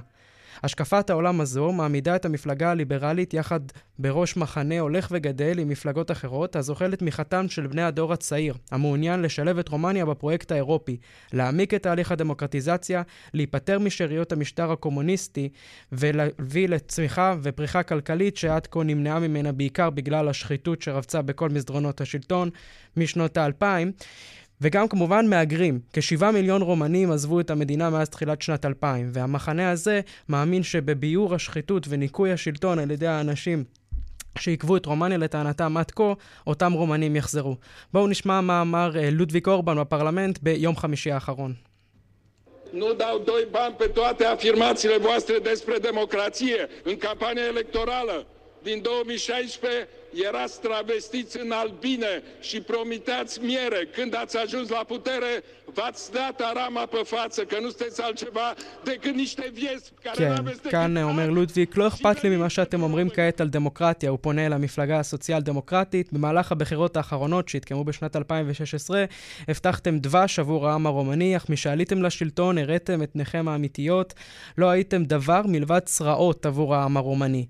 השקפת העולם הזו מעמידה את המפלגה הליברלית יחד בראש מחנה הולך וגדל עם מפלגות אחרות, הזוכה לתמיכתם של בני הדור הצעיר, המעוניין לשלב את רומניה בפרויקט האירופי, להעמיק את תהליך הדמוקרטיזציה, להיפטר משאריות המשטר הקומוניסטי ולהביא לצמיחה ופריחה כלכלית שעד כה נמנעה ממנה בעיקר בגלל השחיתות שרבצה בכל מסדרונות השלטון משנות האלפיים. וגם כמובן מהגרים. כשבעה מיליון רומנים עזבו את המדינה מאז תחילת שנת 2000, והמחנה הזה מאמין שבביעור השחיתות וניקוי השלטון על ידי האנשים שעיכבו את רומניה לטענתם עד כה, אותם רומנים יחזרו. בואו נשמע מה אמר אה, לודוויג אורבן בפרלמנט ביום חמישי האחרון. Nu dau doi bani pe toate afirmațiile voastre despre democrație în campania electorală din 2016 erați travestiți în albine și promiteați miere. Când ați ajuns la putere, v-ați dat arama pe față, că nu sunteți altceva decât niște viespi care כן, n-aveți decât... כאן אומר לודוויק, לא אכפת לי ממה שאתם אומרים כעת על דמוקרטיה. הוא פונה אל המפלגה הסוציאל-דמוקרטית. במהלך הבחירות האחרונות שהתקיימו בשנת 2016, הבטחתם דבש עבור העם הרומני, אך משעליתם לשלטון, הראיתם את פניכם האמיתיות. לא הייתם דבר מלבד צרעות עבור העם הרומני.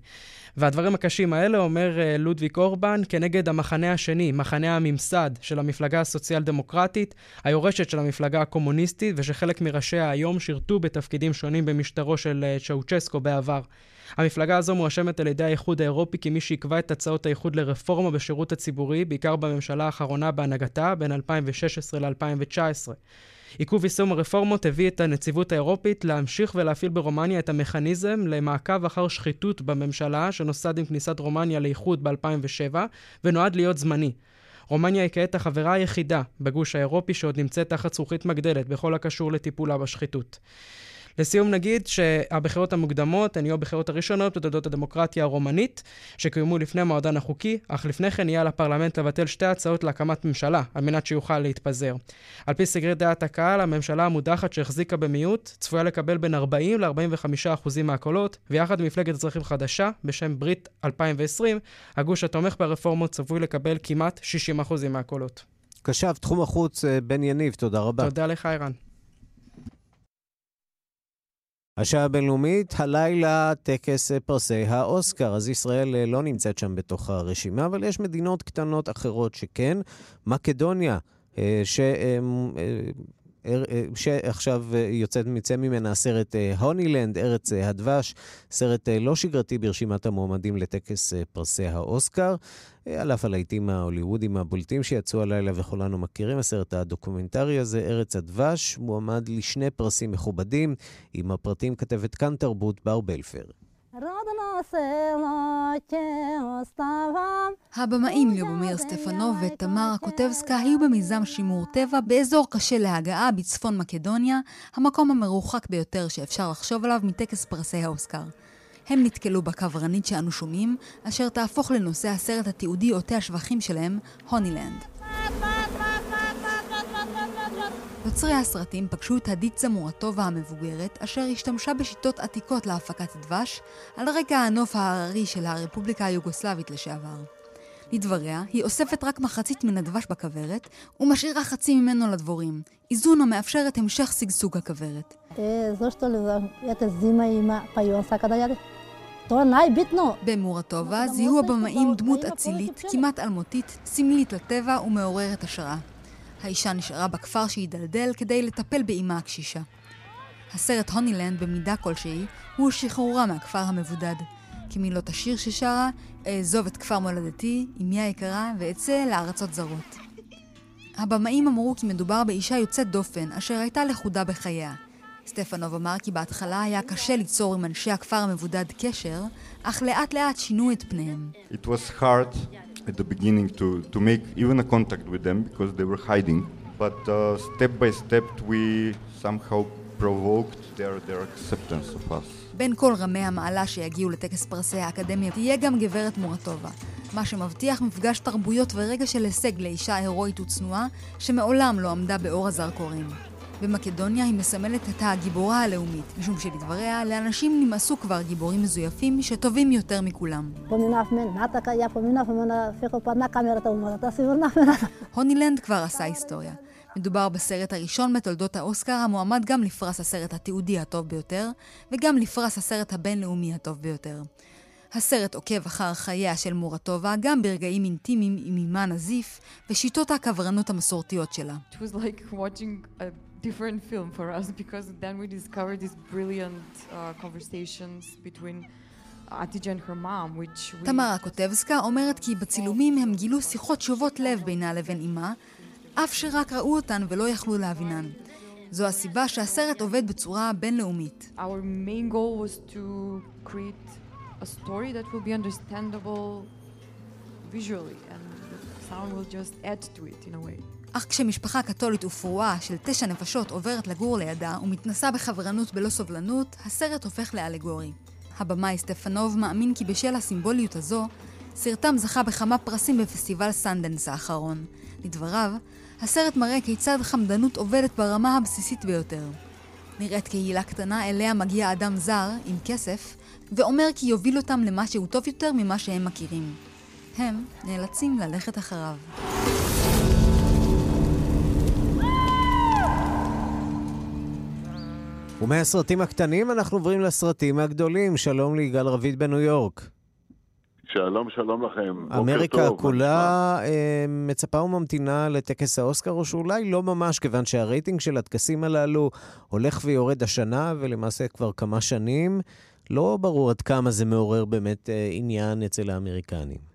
והדברים הקשים האלה אומר אה, לודוויק אורבן כנגד המחנה השני, מחנה הממסד של המפלגה הסוציאל-דמוקרטית, היורשת של המפלגה הקומוניסטית, ושחלק מראשיה היום שירתו בתפקידים שונים במשטרו של אה, צ'אוצ'סקו בעבר. המפלגה הזו מואשמת על ידי האיחוד האירופי כמי שעיכבה את הצעות האיחוד לרפורמה בשירות הציבורי, בעיקר בממשלה האחרונה בהנהגתה, בין 2016 ל-2019. עיכוב יישום הרפורמות הביא את הנציבות האירופית להמשיך ולהפעיל ברומניה את המכניזם למעקב אחר שחיתות בממשלה שנוסד עם כניסת רומניה לאיחוד ב-2007 ונועד להיות זמני. רומניה היא כעת החברה היחידה בגוש האירופי שעוד נמצאת תחת זכוכית מגדלת בכל הקשור לטיפולה בשחיתות. לסיום נגיד שהבחירות המוקדמות הן יהיו הבחירות הראשונות בתולדות הדמוקרטיה הרומנית, שקוימו לפני המועדן החוקי, אך לפני כן יהיה על הפרלמנט לבטל שתי הצעות להקמת ממשלה, על מנת שיוכל להתפזר. על פי סגרי דעת הקהל, הממשלה המודחת שהחזיקה במיעוט, צפויה לקבל בין 40 ל-45 אחוזים מהקולות, ויחד עם מפלגת אזרחים חדשה, בשם ברית 2020, הגוש התומך ברפורמות צפוי לקבל כמעט 60 אחוזים מהקולות. קשב, תחום החוץ, אה, בן יניב, תודה רבה. תודה לך, ערן. השעה הבינלאומית, הלילה טקס פרסי האוסקר. אז ישראל לא נמצאת שם בתוך הרשימה, אבל יש מדינות קטנות אחרות שכן. מקדוניה, ש... שעכשיו יוצאת, מצא ממנה הסרט הונילנד, ארץ הדבש, סרט לא שגרתי ברשימת המועמדים לטקס פרסי האוסקר. על אף הלהיטים ההוליוודיים הבולטים שיצאו הלילה וכולנו מכירים, הסרט הדוקומנטרי הזה, ארץ הדבש, מועמד לשני פרסים מכובדים, עם הפרטים כתבת כאן תרבות בר בלפר. הבמאים ליובומיר סטפנוב ותמרה קוטבסקה היו במיזם שימור טבע באזור קשה להגעה בצפון מקדוניה, המקום המרוחק ביותר שאפשר לחשוב עליו מטקס פרסי האוסקר. הם נתקלו בקברנית שאנו שומעים, אשר תהפוך לנושא הסרט התיעודי עוטה השבחים שלהם, הונילנד. יוצרי הסרטים פגשו את הדיצה מורטובה המבוגרת, אשר השתמשה בשיטות עתיקות להפקת דבש, על רקע הנוף ההררי של הרפובליקה היוגוסלבית לשעבר. לדבריה, היא אוספת רק מחצית מן הדבש בכוורת, ומשאירה חצי ממנו לדבורים, איזון המאפשר את המשך שגשוג הכוורת. במורטובה זיהו הבמאים דמות אצילית, כמעט אלמותית, סמלית לטבע ומעוררת השראה. האישה נשארה בכפר שהידלדל כדי לטפל באימה הקשישה. הסרט הונילנד במידה כלשהי הוא שחרורה מהכפר המבודד. כמילות השיר ששרה, אעזוב את כפר מולדתי, אמי היקרה, ואצא לארצות זרות. הבמאים אמרו כי מדובר באישה יוצאת דופן, אשר הייתה לכודה בחייה. סטפנוב אמר כי בהתחלה היה קשה ליצור עם אנשי הכפר המבודד קשר, אך לאט לאט שינו את פניהם. It was hard at the beginning to, to make even a contact with them because they were hiding, but uh, step by step we somehow provoked their, their acceptance of us. בין כל רמי המעלה שיגיעו לטקס פרסי האקדמיה תהיה גם גברת מורטובה, מה שמבטיח מפגש תרבויות ורגע של הישג לאישה הירואית וצנועה שמעולם לא עמדה באור הזרקורים. במקדוניה היא מסמלת את הגיבורה הלאומית, משום שלדבריה, לאנשים נמאסו כבר גיבורים מזויפים שטובים יותר מכולם. הונילנד כבר עשה היסטוריה. מדובר בסרט הראשון בתולדות האוסקר המועמד גם לפרס הסרט התיעודי הטוב ביותר, וגם לפרס הסרט הבינלאומי הטוב ביותר. הסרט עוקב אחר חייה של מורטובה גם ברגעים אינטימיים עם אימה נזיף ושיטות הקברנות המסורתיות שלה. It was like watching a different film for us because then we discovered these brilliant uh, conversations between תמרה קוטבסקה אומרת כי בצילומים הם גילו שיחות שובות לב בינה לבין אמה, אף שרק ראו אותן ולא יכלו להבינן. זו הסיבה שהסרט עובד בצורה בינלאומית. Our main goal was to create a story that will be understandable visually and the sound will just add to it in a way. אך כשמשפחה קתולית ופרועה של תשע נפשות עוברת לגור לידה ומתנסה בחברנות בלא סובלנות, הסרט הופך לאלגורי. הבמאי סטפנוב מאמין כי בשל הסימבוליות הזו, סרטם זכה בכמה פרסים בפסטיבל סנדנס האחרון. לדבריו, הסרט מראה כיצד חמדנות עובדת ברמה הבסיסית ביותר. נראית קהילה קטנה אליה מגיע אדם זר, עם כסף, ואומר כי יוביל אותם למשהו טוב יותר ממה שהם מכירים. הם נאלצים ללכת אחריו. ומהסרטים הקטנים אנחנו עוברים לסרטים הגדולים. שלום ליגאל רביד בניו יורק. שלום, שלום לכם. אמריקה כולה אה, מצפה וממתינה לטקס האוסקר, או שאולי לא ממש, כיוון שהרייטינג של הטקסים הללו הולך ויורד השנה, ולמעשה כבר כמה שנים. לא ברור עד כמה זה מעורר באמת אה, עניין אצל האמריקנים.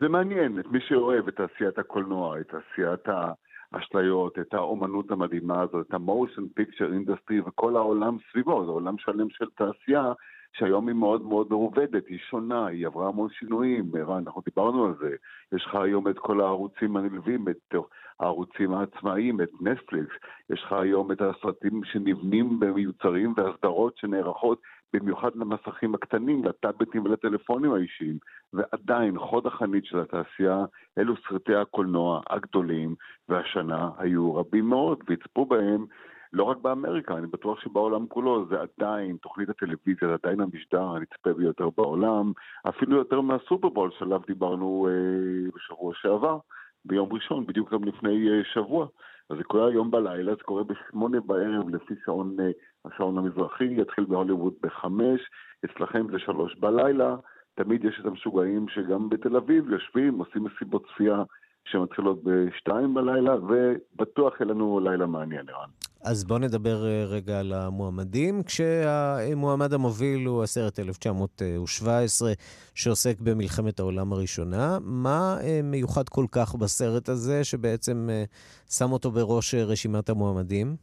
זה מעניין את מי שאוהב את תעשיית הקולנוע, את תעשיית ה... האשליות, את האומנות המדהימה הזאת, את ה-motion picture industry וכל העולם סביבו, זה עולם שלם של תעשייה שהיום היא מאוד מאוד מרובדת, היא שונה, היא עברה המון שינויים, אנחנו דיברנו על זה, יש לך היום את כל הערוצים הנלווים, את הערוצים העצמאיים, את נטפליקס, יש לך היום את הסרטים שנבנים במיוצרים והסדרות שנערכות במיוחד למסכים הקטנים, לטאבלטים ולטלפונים האישיים, ועדיין חוד החנית של התעשייה אלו סרטי הקולנוע הגדולים, והשנה היו רבים מאוד, ויצפו בהם לא רק באמריקה, אני בטוח שבעולם כולו זה עדיין, תוכנית הטלוויזיה זה עדיין המשדר הנצפה ביותר בעולם, אפילו יותר מהסופרבול שעליו דיברנו אה, בשבוע שעבר, ביום ראשון, בדיוק גם לפני אה, שבוע. אז זה קורה היום בלילה, זה קורה בשמונה בערב לפי שעון, אה, השעון המזרחי, יתחיל בהוליווד בחמש, אצלכם זה שלוש בלילה, תמיד יש את המשוגעים שגם בתל אביב יושבים, עושים מסיבות צפייה שמתחילות בשתיים בלילה, ובטוח יהיה לנו לילה מעניין, ערן. אז בואו נדבר אה, רגע על המועמדים, כשהמועמד המוביל הוא הסרט 1917, שעוסק במלחמת העולם הראשונה. מה אה, מיוחד כל כך בסרט הזה, שבעצם אה, שם אותו בראש רשימת המועמדים?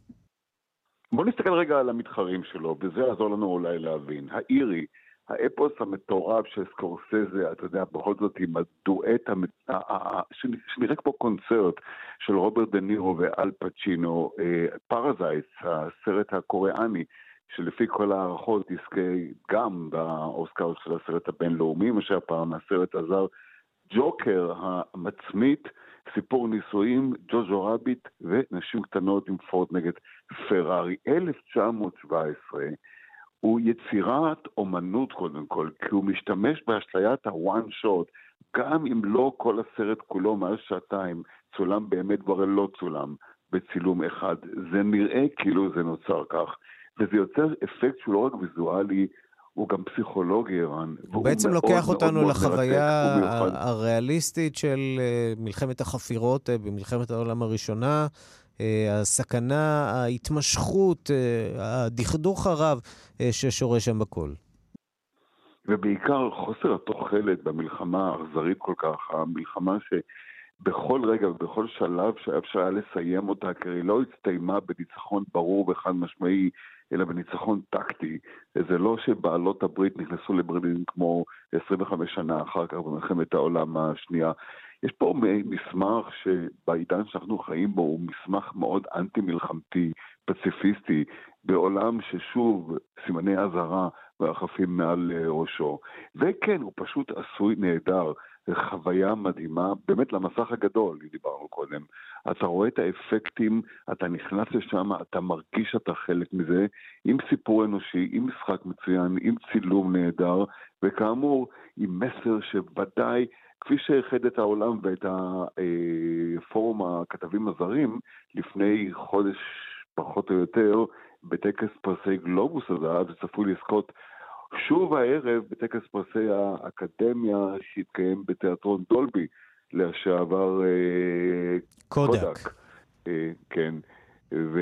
בואו נסתכל רגע על המתחרים שלו, וזה יעזור לנו אולי להבין. האירי, האפוס המטורף של סקורסזה, אתה יודע, בכל זאת עם הדואט, שנראה כמו קונצרט של רוברט דה נירו ואל פצ'ינו, Parasite, הסרט הקוריאני, שלפי כל ההערכות יזכה גם באוסקר של הסרט הבינלאומי, מה שהפעם הסרט הזר, ג'וקר המצמית, סיפור נישואים, ג'וז'ו רביט ונשים קטנות עם פורד נגד פרארי. 1917 הוא יצירת אומנות קודם כל, כי הוא משתמש באשליית ה-one shot, גם אם לא כל הסרט כולו מעל שעתיים צולם באמת כבר לא צולם בצילום אחד. זה נראה כאילו זה נוצר כך, וזה יוצר אפקט שהוא לא רק ויזואלי, הוא גם פסיכולוגי, ערן. הוא בעצם מאוד, לוקח מאוד, אותנו מאוד לחוויה הריאליסטית של אה, מלחמת החפירות אה, במלחמת העולם הראשונה. אה, הסכנה, ההתמשכות, אה, הדכדוך הרב אה, ששורה שם בכל. ובעיקר חוסר התוחלת במלחמה האכזרית כל כך, המלחמה שבכל רגע ובכל שלב שהיה אפשר היה לסיים אותה, כי היא לא הסתיימה בניצחון ברור וחד משמעי, אלא בניצחון טקטי. זה לא שבעלות הברית נכנסו לברלין כמו 25 שנה אחר כך במלחמת העולם השנייה. יש פה מסמך שבעידן שאנחנו חיים בו הוא מסמך מאוד אנטי-מלחמתי, פציפיסטי, בעולם ששוב סימני אזהרה מרחפים מעל אה, ראשו. וכן, הוא פשוט עשוי נהדר. חוויה מדהימה, באמת למסך הגדול, דיברנו קודם. אתה רואה את האפקטים, אתה נכנס לשם, אתה מרגיש שאתה חלק מזה, עם סיפור אנושי, עם משחק מצוין, עם צילום נהדר, וכאמור, עם מסר שוודאי כפי שאיחד את העולם ואת הפורום הכתבים הזרים לפני חודש פחות או יותר בטקס פרסי גלובוס הזהב, שצפוי לזכות שוב הערב בטקס פרסי האקדמיה שהתקיים בתיאטרון דולבי לשעבר אה, קודק. קודק. אה, כן. ו...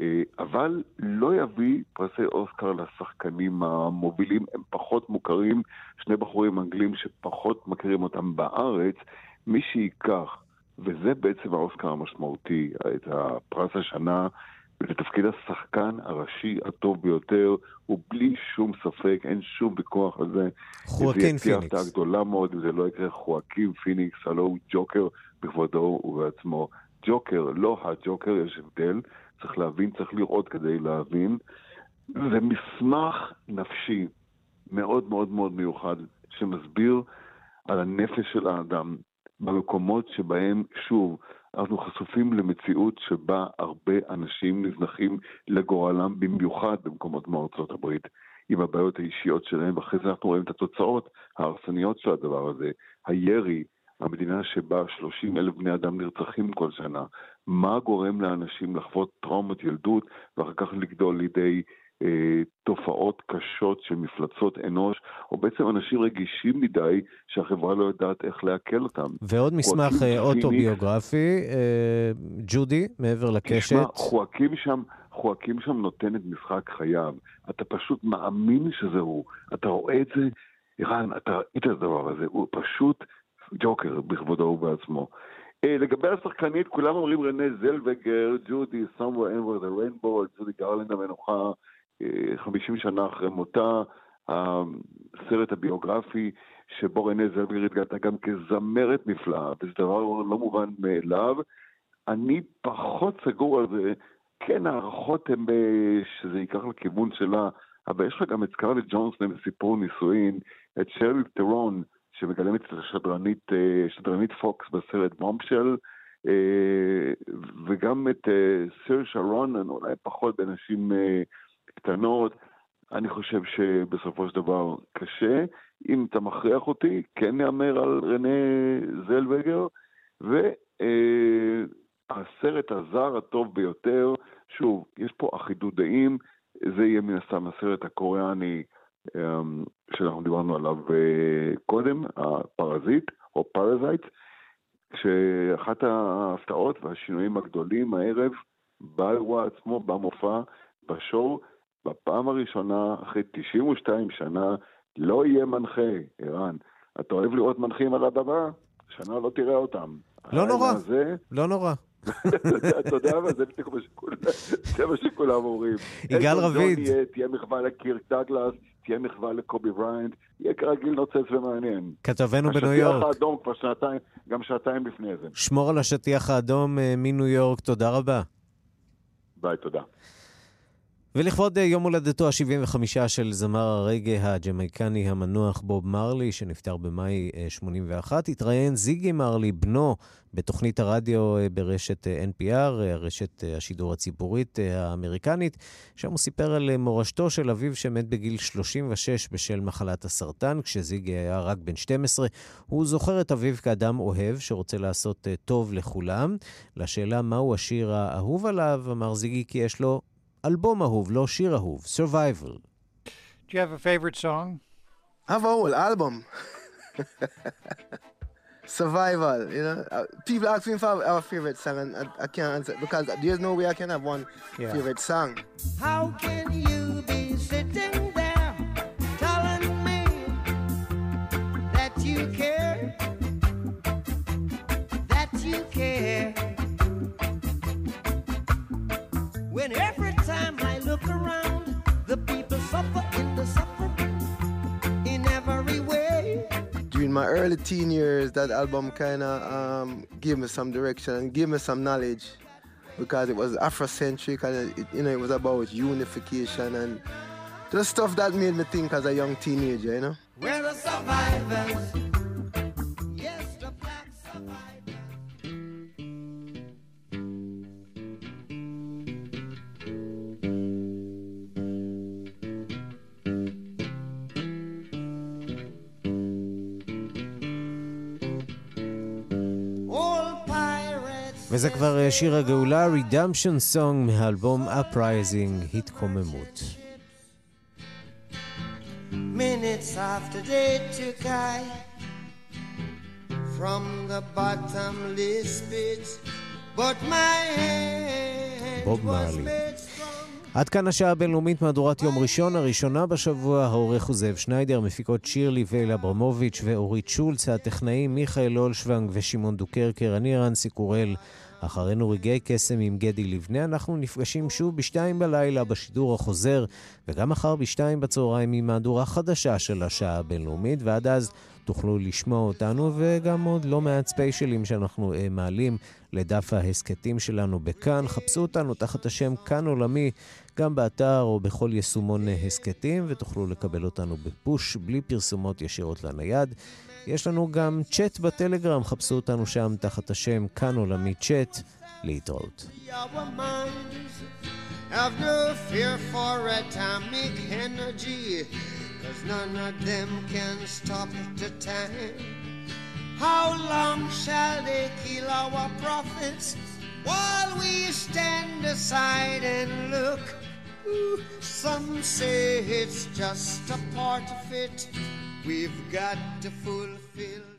אה, אבל לא יביא פרסי אוסקר לשחקנים המובילים, הם פחות מוכרים, שני בחורים אנגלים שפחות מכירים אותם בארץ, מי שייקח, וזה בעצם האוסקר המשמעותי, את הפרס השנה, לתפקיד השחקן הראשי הטוב ביותר, ובלי שום ספק, אין שום ויכוח על זה. חואקין פיניקס. זה יהיה הפתעה גדולה מאוד אם זה לא יקרה, חואקין פיניקס, הלו הוא ג'וקר בכבודו ובעצמו. ג'וקר, לא הג'וקר, יש הבדל, צריך להבין, צריך לראות כדי להבין. זה מסמך נפשי מאוד מאוד מאוד מיוחד, שמסביר על הנפש של האדם במקומות שבהם, שוב, אנחנו חשופים למציאות שבה הרבה אנשים נזנחים לגורלם, במיוחד במקומות כמו ארצות הברית, עם הבעיות האישיות שלהם, ואחרי זה אנחנו רואים את התוצאות ההרסניות של הדבר הזה. הירי, המדינה שבה 30 אלף בני אדם נרצחים כל שנה, מה גורם לאנשים לחוות טראומת ילדות ואחר כך לגדול לידי אה, תופעות קשות של מפלצות אנוש, או בעצם אנשים רגישים מדי שהחברה לא יודעת איך לעכל אותם. ועוד מסמך אה, אוטוביוגרפי, אה, ג'ודי, מעבר לקשת. תשמע, חואקים שם... חואקים שם נותן את משחק חייו. אתה פשוט מאמין שזה הוא. אתה רואה את זה, ערן, אתה ראית את הדבר הזה, הוא פשוט ג'וקר בכבודו ובעצמו. Uh, לגבי השחקנית, כולם אומרים רנה זלווגר, ג'ודי, אנבר, The Rainbow, ג'ודי גרלנד המנוחה, uh, אה, 50 שנה אחרי מותה, הסרט הביוגרפי שבו רנה זלווגר התגלתה גם כזמרת נפלאה, וזה דבר לא מובן מאליו. אני פחות סגור על זה, כן, הערכות הן אה, שזה ייקח לכיוון שלה, אבל יש לך גם את סקרלט ג'ונסון בסיפור נישואין, את שרלי טרון, שמגלמת את השדרנית אה, שדרנית פוקס בסרט מומשל, אה, וגם את אה, סיר שרון, אולי פחות בנשים קטנות. אני חושב שבסופו של דבר קשה. אם אתה מכריח אותי, כן נאמר על רנה זלווגר, הסרט הזר הטוב ביותר, שוב, יש פה אחידות דעים, זה יהיה מן הסתם הסרט הקוריאני שאנחנו דיברנו עליו אה, קודם, הפרזיט או Parasite, שאחת ההפתעות והשינויים הגדולים הערב באירוע עצמו, במופע, ב show, בפעם הראשונה, אחרי 92 שנה, לא יהיה מנחה, ערן. אתה אוהב לראות מנחים על הבמה? שנה לא תראה אותם. לא נורא, לא נורא. <laughs> אתה יודע מה, זה מה שכולם אומרים. יגאל רביד. תהיה מחווה לקירק דגלס, תהיה מחווה לקובי בריאנט, יהיה כרגיל נוצץ ומעניין. כתבנו בניו יורק. השטיח האדום כבר שעתיים, גם שעתיים לפני זה. שמור על השטיח האדום אה, מניו יורק, תודה רבה. ביי, תודה. ולכבוד אה, יום הולדתו ה-75 של זמר הרגאיי הג'מייקני המנוח בוב מרלי, שנפטר במאי 81, אה, התראיין זיגי מרלי, בנו, בתוכנית הרדיו אה, ברשת NPR, רשת השידור הציבורית האמריקנית, שם הוא סיפר על מורשתו של אביו שמת בגיל 36 בשל מחלת הסרטן, כשזיגי היה רק בן 12. הוא זוכר את אביו כאדם אוהב שרוצה לעשות טוב לכולם. לשאלה מהו השיר האהוב עליו, אמר זיגי כי יש לו אלבום אהוב, לא שיר אהוב, Survival. Do you have a favorite song? אהוב, אלבום. Survival, you know. Uh, people ask me if I have a favorite song, and I, I can't answer because there's no way I can have one yeah. favorite song. How can you be sitting there telling me that you care? That you care. When every during my early teen years, that album kind of um, gave me some direction and gave me some knowledge because it was Afrocentric and it, you know it was about unification and the stuff that made me think as a young teenager, you know. We're the survivors. וזה כבר אה, שיר הגאולה, Redemption Song מהאלבום Uprising, התקוממות. Minutes after they took I from the bottomless pit, but my hand was made עד כאן השעה הבינלאומית מהדורת יום ראשון, הראשונה בשבוע, העורך הוא זאב שניידר, מפיקות שירלי וייל אברמוביץ' ואורית שולץ, הטכנאים מיכאל אולשוונג ושמעון דוקרקר, אני רנסי קורל. אחרינו רגעי קסם עם גדי לבנה, אנחנו נפגשים שוב בשתיים בלילה בשידור החוזר, וגם מחר בשתיים בצהריים עם מהדורה חדשה של השעה הבינלאומית, ועד אז תוכלו לשמוע אותנו, וגם עוד לא מעט ספיישלים שאנחנו uh, מעלים לדף ההסכתים שלנו בכאן. חפשו אותנו תחת השם כאן עולמי, גם באתר או בכל יישומון הסכתים, ותוכלו לקבל אותנו בפוש, בלי פרסומות ישירות לנייד. יש לנו גם צ'אט בטלגרם, חפשו אותנו שם תחת השם כאן עולמי צ'אט. להתראות. Have no fear for atomic energy, cause none of them can stop the time. How long shall they kill our prophets while we stand aside and look? Some say it's just a part of it. We've got to fulfill